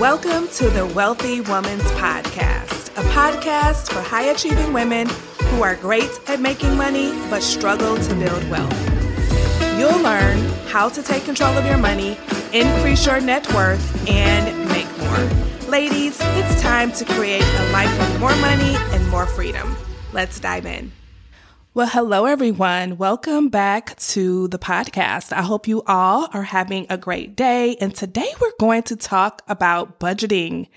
Welcome to the Wealthy Woman's Podcast, a podcast for high achieving women who are great at making money but struggle to build wealth. You'll learn how to take control of your money, increase your net worth, and make more. Ladies, it's time to create a life with more money and more freedom. Let's dive in. Well, hello, everyone. Welcome back to the podcast. I hope you all are having a great day. And today we're going to talk about budgeting,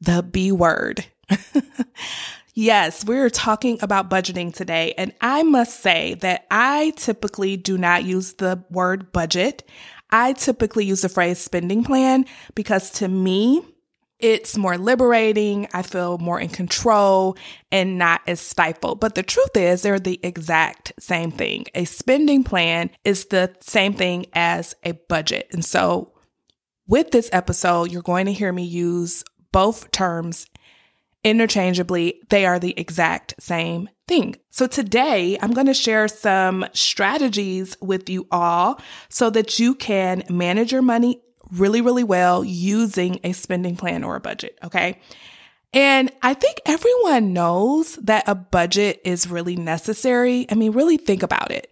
the B word. yes, we're talking about budgeting today. And I must say that I typically do not use the word budget. I typically use the phrase spending plan because to me, it's more liberating. I feel more in control and not as stifled. But the truth is, they're the exact same thing. A spending plan is the same thing as a budget. And so, with this episode, you're going to hear me use both terms interchangeably. They are the exact same thing. So today I'm going to share some strategies with you all so that you can manage your money really, really well using a spending plan or a budget. Okay. And I think everyone knows that a budget is really necessary. I mean, really think about it.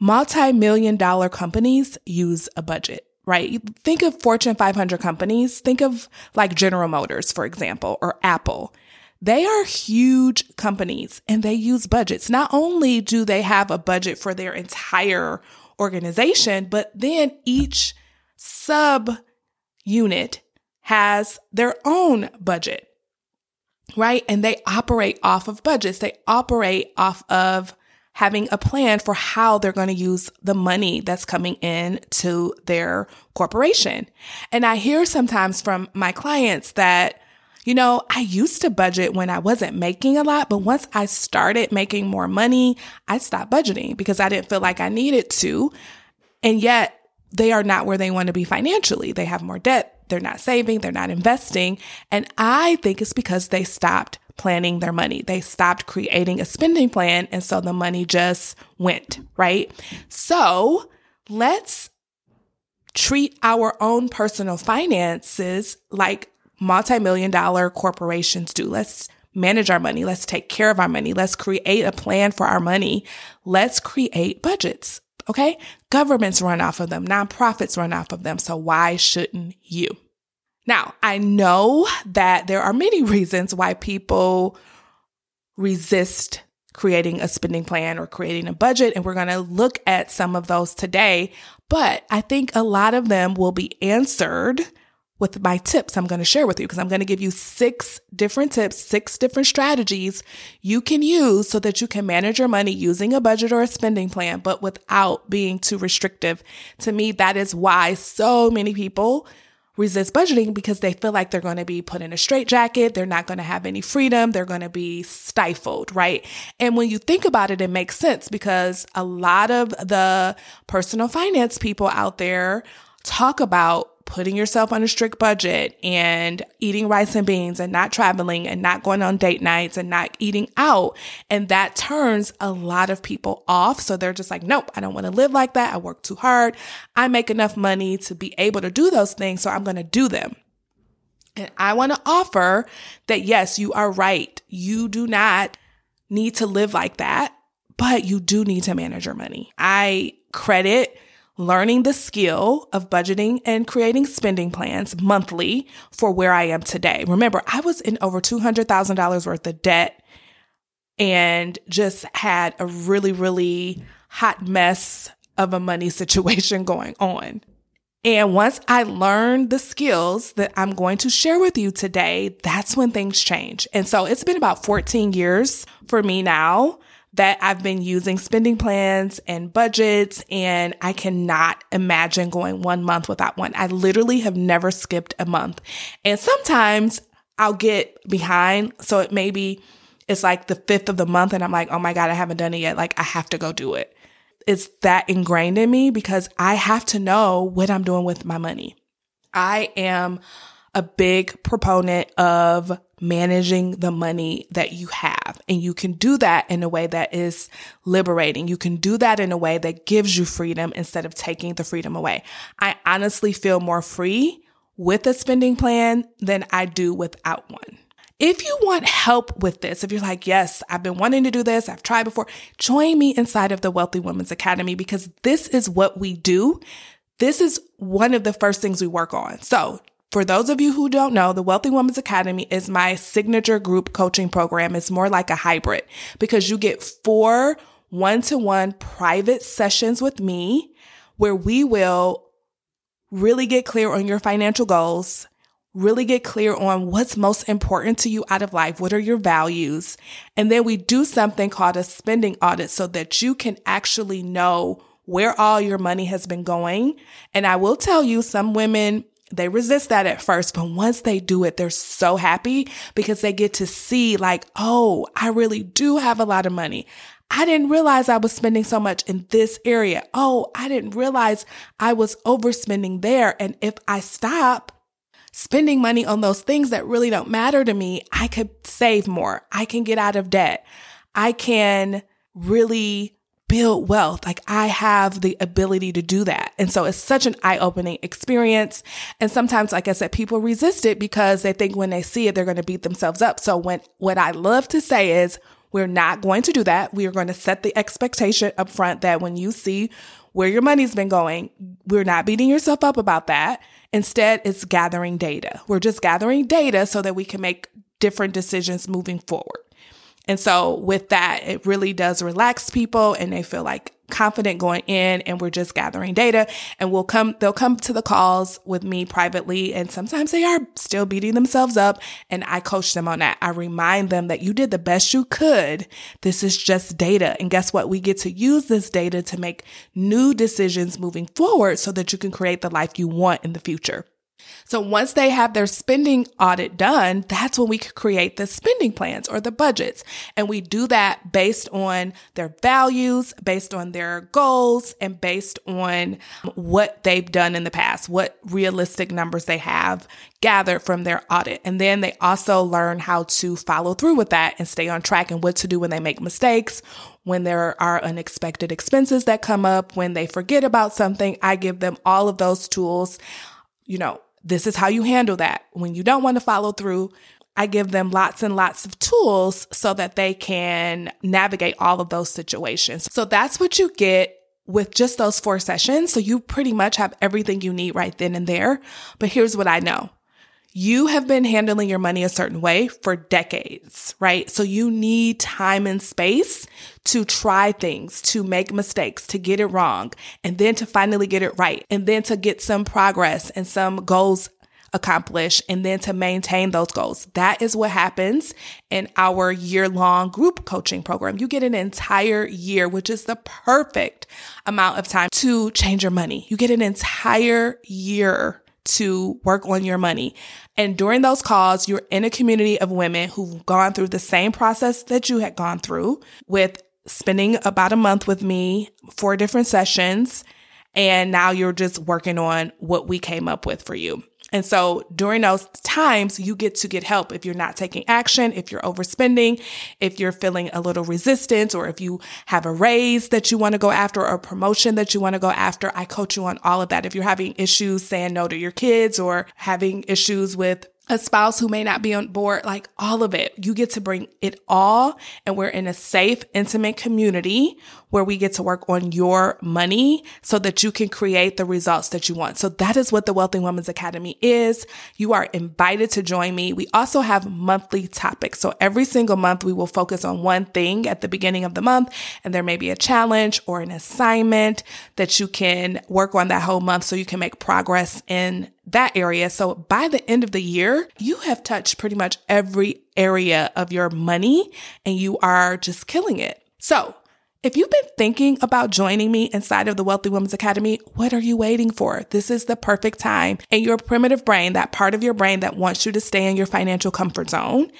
Multi million dollar companies use a budget, right? Think of Fortune 500 companies. Think of like General Motors, for example, or Apple. They are huge companies and they use budgets. Not only do they have a budget for their entire organization, but then each sub unit has their own budget, right? And they operate off of budgets. They operate off of having a plan for how they're going to use the money that's coming in to their corporation. And I hear sometimes from my clients that, you know, I used to budget when I wasn't making a lot, but once I started making more money, I stopped budgeting because I didn't feel like I needed to. And yet they are not where they want to be financially. They have more debt. They're not saving. They're not investing. And I think it's because they stopped planning their money. They stopped creating a spending plan. And so the money just went, right? So let's treat our own personal finances like multi-million dollar corporations do. Let's manage our money. Let's take care of our money. Let's create a plan for our money. Let's create budgets. Okay. Governments run off of them. Nonprofits run off of them. So why shouldn't you? Now, I know that there are many reasons why people resist creating a spending plan or creating a budget. And we're going to look at some of those today. But I think a lot of them will be answered with my tips I'm going to share with you because I'm going to give you six different tips, six different strategies you can use so that you can manage your money using a budget or a spending plan, but without being too restrictive. To me, that is why so many people resist budgeting because they feel like they're going to be put in a straitjacket. They're not going to have any freedom. They're going to be stifled, right? And when you think about it, it makes sense because a lot of the personal finance people out there talk about putting yourself on a strict budget and eating rice and beans and not traveling and not going on date nights and not eating out. And that turns a lot of people off. So they're just like, nope, I don't want to live like that. I work too hard. I make enough money to be able to do those things. So I'm going to do them. And I want to offer that yes, you are right. You do not need to live like that, but you do need to manage your money. I credit learning the skill of budgeting and creating spending plans monthly for where I am today. Remember, I was in over $200,000 worth of debt and just had a really, really hot mess of a money situation going on. And once I learned the skills that I'm going to share with you today, that's when things change. And so it's been about 14 years for me now that I've been using spending plans and budgets, and I cannot imagine going one month without one. I literally have never skipped a month. And sometimes I'll get behind. So it maybe it's like the fifth of the month, and I'm like, oh my God, I haven't done it yet. Like, I have to go do it. It's that ingrained in me because I have to know what I'm doing with my money. I am a big proponent of managing the money that you have. And you can do that in a way that is liberating. You can do that in a way that gives you freedom instead of taking the freedom away. I honestly feel more free with a spending plan than I do without one. If you want help with this, if you're like, yes, I've been wanting to do this, I've tried before, join me inside of the Wealthy Women's Academy because this is what we do. This is one of the first things we work on. So for those of you who don't know, the Wealthy Women's Academy is my signature group coaching program. It's more like a hybrid because you get four one to one private sessions with me where we will really get clear on your financial goals, really get clear on what's most important to you out of life. What are your values? And then we do something called a spending audit so that you can actually know where all your money has been going. And I will tell you, some women, they resist that at first, but once they do it, they're so happy because they get to see like, oh, I really do have a lot of money. I didn't realize I was spending so much in this area. Oh, I didn't realize I was overspending there. And if I stop spending money on those things that really don't matter to me, I could save more. I can get out of debt. I can really build wealth. Like I have the ability to do that. And so it's such an eye opening experience. And sometimes, like I said, people resist it because they think when they see it, they're going to beat themselves up. So when, what I love to say is we're not going to do that. We are going to set the expectation up front that when you see where your money's been going, we're not beating yourself up about that. Instead, it's gathering data. We're just gathering data so that we can make different decisions moving forward. And so with that, it really does relax people and they feel like confident going in and we're just gathering data and we'll come, they'll come to the calls with me privately. And sometimes they are still beating themselves up and I coach them on that. I remind them that you did the best you could. This is just data. And guess what? We get to use this data to make new decisions moving forward so that you can create the life you want in the future. So once they have their spending audit done, that's when we create the spending plans or the budgets. And we do that based on their values, based on their goals, and based on what they've done in the past, what realistic numbers they have gathered from their audit. And then they also learn how to follow through with that and stay on track and what to do when they make mistakes when there are unexpected expenses that come up, when they forget about something, I give them all of those tools. You know, this is how you handle that. When you don't want to follow through, I give them lots and lots of tools so that they can navigate all of those situations. So that's what you get with just those four sessions. So you pretty much have everything you need right then and there. But here's what I know. You have been handling your money a certain way for decades, right? So you need time and space to try things, to make mistakes, to get it wrong, and then to finally get it right, and then to get some progress and some goals accomplished, and then to maintain those goals. That is what happens in our year long group coaching program. You get an entire year, which is the perfect amount of time to change your money. You get an entire year to work on your money. And during those calls, you're in a community of women who've gone through the same process that you had gone through with spending about a month with me, four different sessions. And now you're just working on what we came up with for you. And so during those times, you get to get help if you're not taking action, if you're overspending, if you're feeling a little resistance, or if you have a raise that you want to go after or a promotion that you want to go after. I coach you on all of that. If you're having issues saying no to your kids or having issues with a spouse who may not be on board, like all of it. You get to bring it all. And we're in a safe, intimate community where we get to work on your money so that you can create the results that you want. So that is what the Wealthy Women's Academy is. You are invited to join me. We also have monthly topics. So every single month we will focus on one thing at the beginning of the month and there may be a challenge or an assignment that you can work on that whole month so you can make progress in that area. So by the end of the year, you have touched pretty much every area of your money and you are just killing it. So if you've been thinking about joining me inside of the Wealthy Women's Academy, what are you waiting for? This is the perfect time. And your primitive brain, that part of your brain that wants you to stay in your financial comfort zone,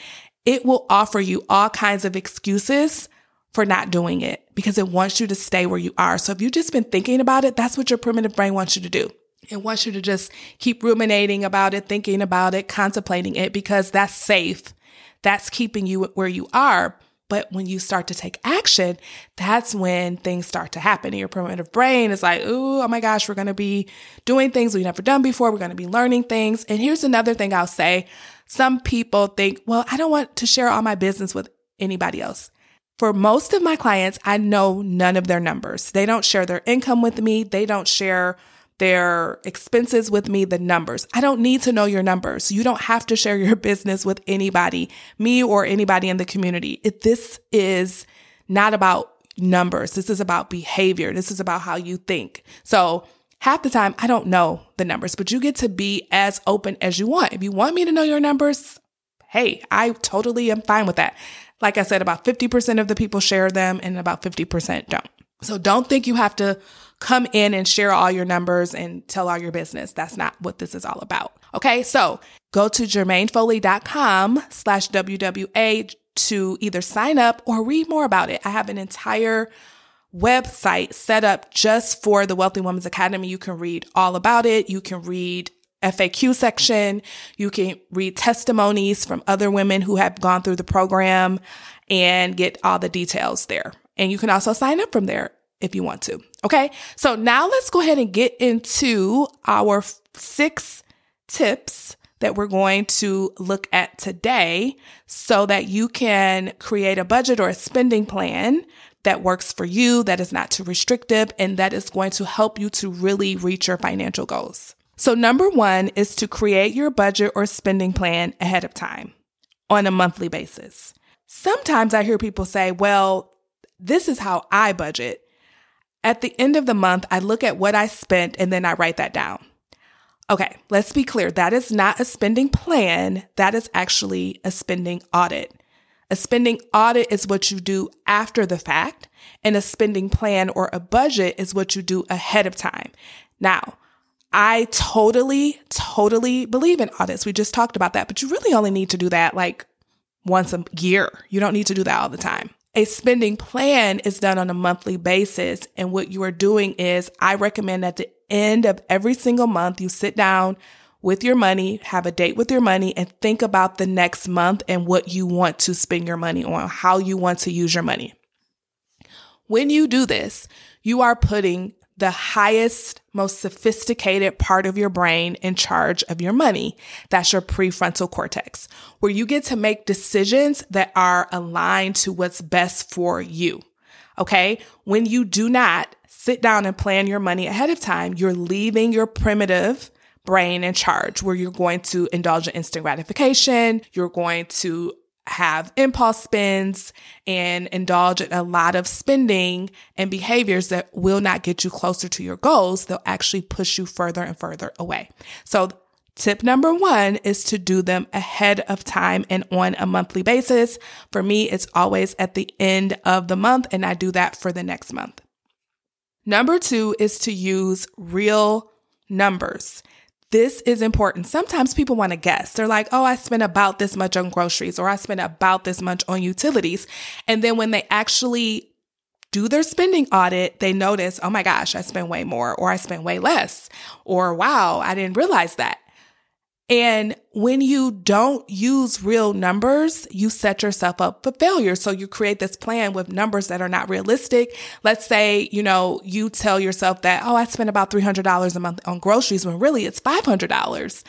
it will offer you all kinds of excuses for not doing it because it wants you to stay where you are. So if you've just been thinking about it, that's what your primitive brain wants you to do. It wants you to just keep ruminating about it, thinking about it, contemplating it because that's safe. That's keeping you where you are. But when you start to take action, that's when things start to happen. Your primitive brain is like, ooh, oh my gosh, we're going to be doing things we've never done before. We're going to be learning things. And here's another thing I'll say. Some people think, well, I don't want to share all my business with anybody else. For most of my clients, I know none of their numbers. They don't share their income with me. They don't share their expenses with me, the numbers. I don't need to know your numbers. You don't have to share your business with anybody, me or anybody in the community. If this is not about numbers. This is about behavior. This is about how you think. So half the time I don't know the numbers, but you get to be as open as you want. If you want me to know your numbers, hey, I totally am fine with that. Like I said, about 50% of the people share them and about 50% don't. So don't think you have to come in and share all your numbers and tell all your business. That's not what this is all about. Okay. So go to germainefoley.com slash WWA to either sign up or read more about it. I have an entire website set up just for the Wealthy Women's Academy. You can read all about it. You can read FAQ section. You can read testimonies from other women who have gone through the program and get all the details there. And you can also sign up from there if you want to. Okay. So now let's go ahead and get into our six tips that we're going to look at today so that you can create a budget or a spending plan that works for you, that is not too restrictive, and that is going to help you to really reach your financial goals. So, number one is to create your budget or spending plan ahead of time on a monthly basis. Sometimes I hear people say, well, this is how I budget. At the end of the month, I look at what I spent and then I write that down. Okay, let's be clear. That is not a spending plan. That is actually a spending audit. A spending audit is what you do after the fact, and a spending plan or a budget is what you do ahead of time. Now, I totally, totally believe in audits. We just talked about that, but you really only need to do that like once a year. You don't need to do that all the time. A spending plan is done on a monthly basis. And what you are doing is I recommend at the end of every single month, you sit down with your money, have a date with your money and think about the next month and what you want to spend your money on, how you want to use your money. When you do this, you are putting the highest, most sophisticated part of your brain in charge of your money. That's your prefrontal cortex, where you get to make decisions that are aligned to what's best for you. Okay. When you do not sit down and plan your money ahead of time, you're leaving your primitive brain in charge, where you're going to indulge in instant gratification. You're going to have impulse spends and indulge in a lot of spending and behaviors that will not get you closer to your goals. They'll actually push you further and further away. So Tip number one is to do them ahead of time and on a monthly basis. For me, it's always at the end of the month, and I do that for the next month. Number two is to use real numbers. This is important. Sometimes people want to guess. They're like, oh, I spent about this much on groceries or I spent about this much on utilities. And then when they actually do their spending audit, they notice, oh my gosh, I spent way more or I spent way less or wow, I didn't realize that. And when you don't use real numbers, you set yourself up for failure. So you create this plan with numbers that are not realistic. Let's say, you know, you tell yourself that, oh, I spend about $300 a month on groceries when really it's $500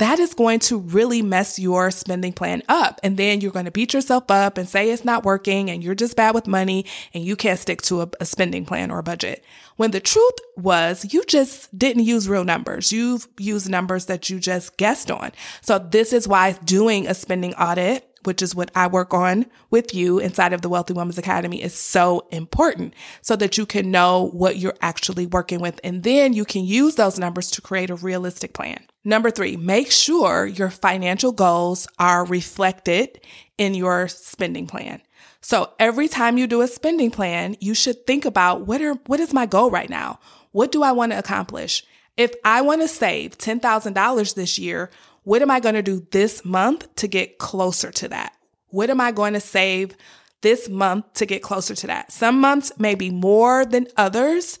that is going to really mess your spending plan up. And then you're going to beat yourself up and say it's not working and you're just bad with money and you can't stick to a, a, spending plan or a budget. When the truth was you just didn't use real numbers. You've used numbers that you just guessed on. So this is why doing a spending audit which is what I work on with you inside of the Wealthy Women's Academy is so important so that you can know what you're actually working with. And then you can use those numbers to create a realistic plan. Number three, make sure your financial goals are reflected in your spending plan. So every time you do a spending plan, you should think about what are, what is my goal right now? What do I want to accomplish? If I want to save $10,000 this year, what am I going to do this month to get closer to that? What am I going to save this month to get closer to that? Some months may be more than others,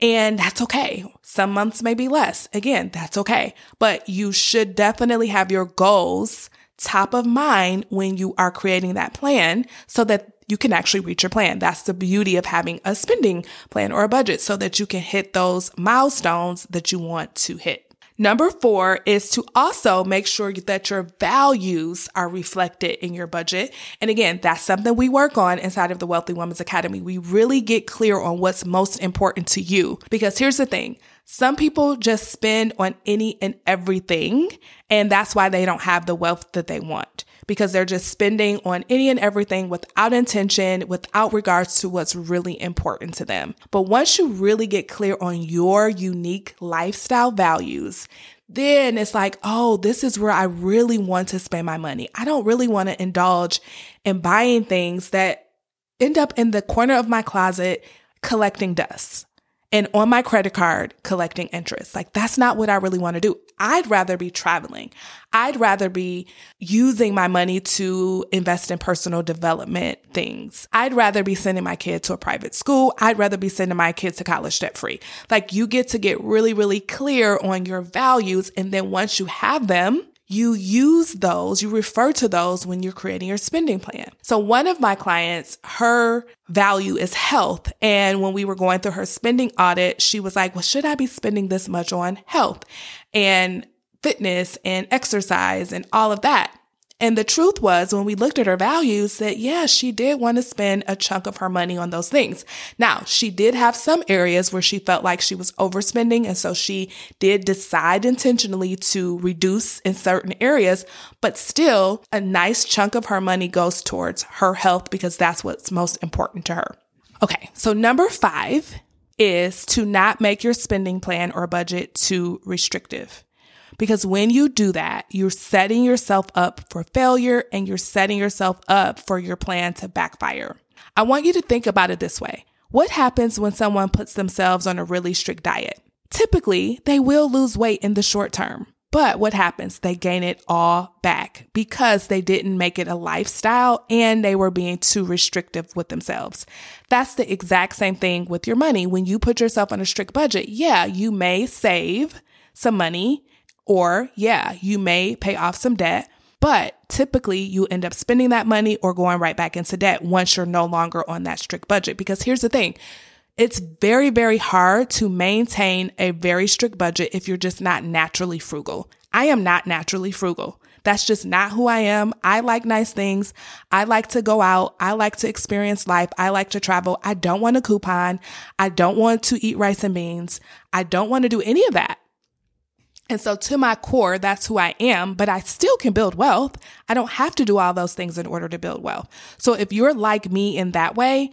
and that's okay. Some months may be less. Again, that's okay. But you should definitely have your goals top of mind when you are creating that plan so that you can actually reach your plan. That's the beauty of having a spending plan or a budget so that you can hit those milestones that you want to hit. Number four is to also make sure that your values are reflected in your budget. And again, that's something we work on inside of the Wealthy Women's Academy. We really get clear on what's most important to you. Because here's the thing. Some people just spend on any and everything, and that's why they don't have the wealth that they want because they're just spending on any and everything without intention, without regards to what's really important to them. But once you really get clear on your unique lifestyle values, then it's like, oh, this is where I really want to spend my money. I don't really want to indulge in buying things that end up in the corner of my closet collecting dust and on my credit card collecting interest. Like that's not what I really want to do. I'd rather be traveling. I'd rather be using my money to invest in personal development things. I'd rather be sending my kid to a private school. I'd rather be sending my kids to college debt free. Like you get to get really, really clear on your values. And then once you have them, you use those, you refer to those when you're creating your spending plan. So one of my clients, her value is health. And when we were going through her spending audit, she was like, well, should I be spending this much on health and fitness and exercise and all of that? And the truth was, when we looked at her values, that yeah, she did want to spend a chunk of her money on those things. Now, she did have some areas where she felt like she was overspending. And so she did decide intentionally to reduce in certain areas, but still a nice chunk of her money goes towards her health because that's what's most important to her. Okay. So number five is to not make your spending plan or budget too restrictive. Because when you do that, you're setting yourself up for failure and you're setting yourself up for your plan to backfire. I want you to think about it this way. What happens when someone puts themselves on a really strict diet? Typically, they will lose weight in the short term. But what happens? They gain it all back because they didn't make it a lifestyle and they were being too restrictive with themselves. That's the exact same thing with your money. When you put yourself on a strict budget, yeah, you may save some money or, yeah, you may pay off some debt, but typically you end up spending that money or going right back into debt once you're no longer on that strict budget. Because here's the thing it's very, very hard to maintain a very strict budget if you're just not naturally frugal. I am not naturally frugal. That's just not who I am. I like nice things. I like to go out. I like to experience life. I like to travel. I don't want a coupon. I don't want to eat rice and beans. I don't want to do any of that. And so to my core, that's who I am, but I still can build wealth. I don't have to do all those things in order to build wealth. So if you're like me in that way,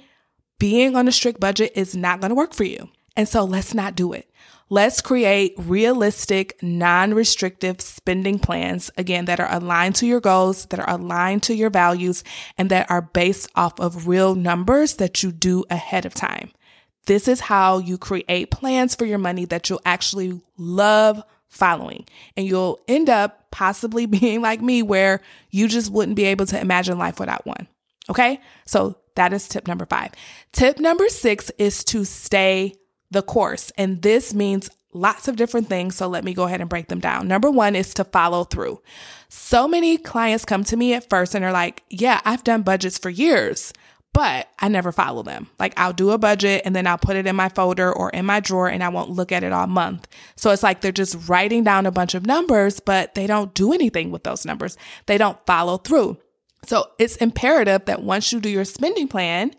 being on a strict budget is not going to work for you. And so let's not do it. Let's create realistic, non-restrictive spending plans, again, that are aligned to your goals, that are aligned to your values, and that are based off of real numbers that you do ahead of time. This is how you create plans for your money that you'll actually love following. And you'll end up possibly being like me, where you just wouldn't be able to imagine life without one. Okay. So that is tip number five. Tip number six is to stay the course. And this means lots of different things. So let me go ahead and break them down. Number one is to follow through. So many clients come to me at first and are like, yeah, I've done budgets for years but I never follow them. Like I'll do a budget and then I'll put it in my folder or in my drawer and I won't look at it all month. So it's like they're just writing down a bunch of numbers, but they don't do anything with those numbers. They don't follow through. So it's imperative that once you do your spending plan,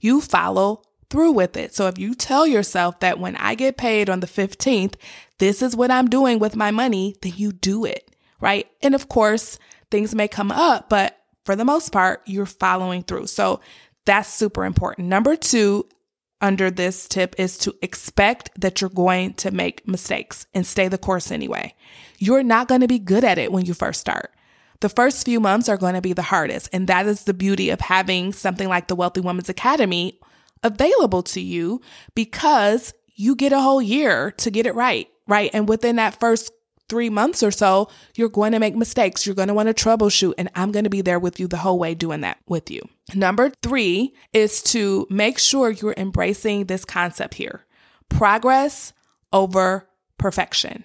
you follow through with it. So if you tell yourself that when I get paid on the 15th, this is what I'm doing with my money, then you do it, right? And of course, things may come up, but for the most part, you're following through. So that's super important. Number two, under this tip is to expect that you're going to make mistakes and stay the course anyway. You're not going to be good at it when you first start. The first few months are going to be the hardest. And that is the beauty of having something like the Wealthy Women's Academy available to you because you get a whole year to get it right, right? And within that first three months or so, you're going to make mistakes. You're going to want to troubleshoot, and I'm going to be there with you the whole way doing that with you. Number three is to make sure you're embracing this concept here progress over perfection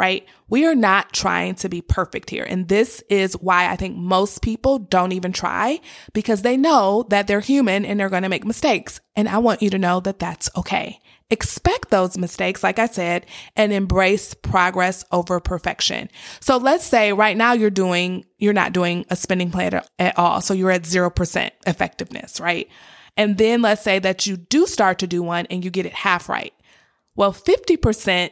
right? We are not trying to be perfect here. And this is why I think most people don't even try because they know that they're human and they're going to make mistakes. And I want you to know that that's okay. Expect those mistakes, like I said, and embrace progress over perfection. So let's say right now you're doing, you're not doing a spending plan at all. So you're at 0% effectiveness, right? And then let's say that you do start to do one and you get it half right. Well, 50%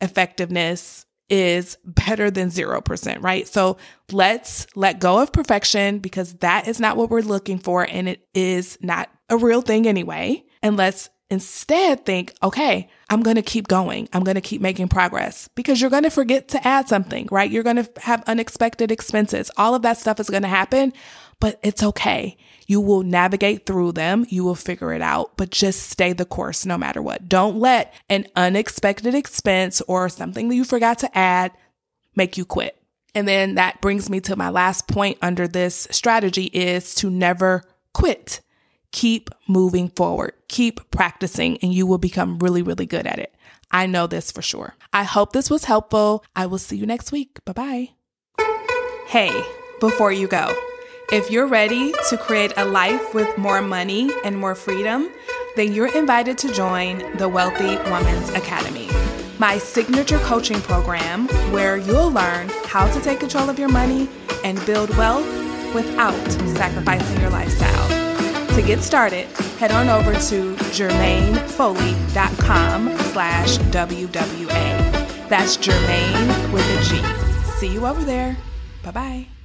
effectiveness is better than 0%, right? So let's let go of perfection because that is not what we're looking for and it is not a real thing anyway. And let's Instead, think, okay, I'm going to keep going. I'm going to keep making progress because you're going to forget to add something, right? You're going to have unexpected expenses. All of that stuff is going to happen, but it's okay. You will navigate through them. You will figure it out, but just stay the course no matter what. Don't let an unexpected expense or something that you forgot to add make you quit. And then that brings me to my last point under this strategy is to never quit keep moving forward, keep practicing, and you will become really, really good at it. I know this for sure. I hope this was helpful. I will see you next week. Bye bye. Hey, before you go, if you're ready to create a life with more money and more freedom, then you're invited to join the Wealthy Woman's Academy, my signature coaching program where you'll learn how to take control of your money and build wealth without sacrificing your lifestyle. To get started, head on over to germainefoley.com slash WWA. That's Germaine with a G. See you over there. Bye-bye.